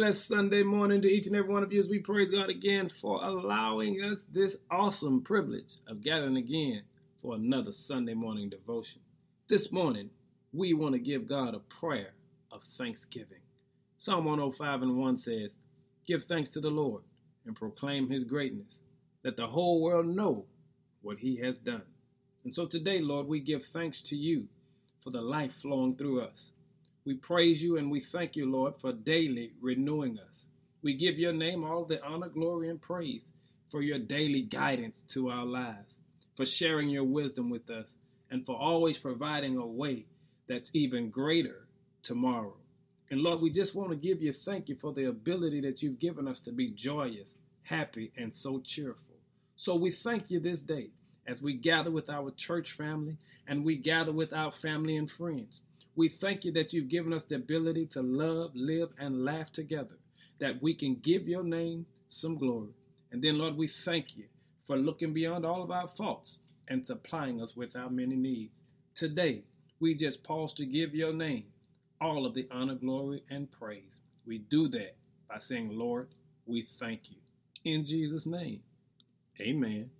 Blessed Sunday morning to each and every one of you as we praise God again for allowing us this awesome privilege of gathering again for another Sunday morning devotion. This morning, we want to give God a prayer of thanksgiving. Psalm 105 and 1 says, Give thanks to the Lord and proclaim his greatness, that the whole world know what he has done. And so today, Lord, we give thanks to you for the life flowing through us. We praise you and we thank you, Lord, for daily renewing us. We give your name all the honor, glory, and praise for your daily guidance to our lives, for sharing your wisdom with us, and for always providing a way that's even greater tomorrow. And Lord, we just want to give you thank you for the ability that you've given us to be joyous, happy, and so cheerful. So we thank you this day as we gather with our church family and we gather with our family and friends. We thank you that you've given us the ability to love, live, and laugh together, that we can give your name some glory. And then, Lord, we thank you for looking beyond all of our faults and supplying us with our many needs. Today, we just pause to give your name all of the honor, glory, and praise. We do that by saying, Lord, we thank you. In Jesus' name, amen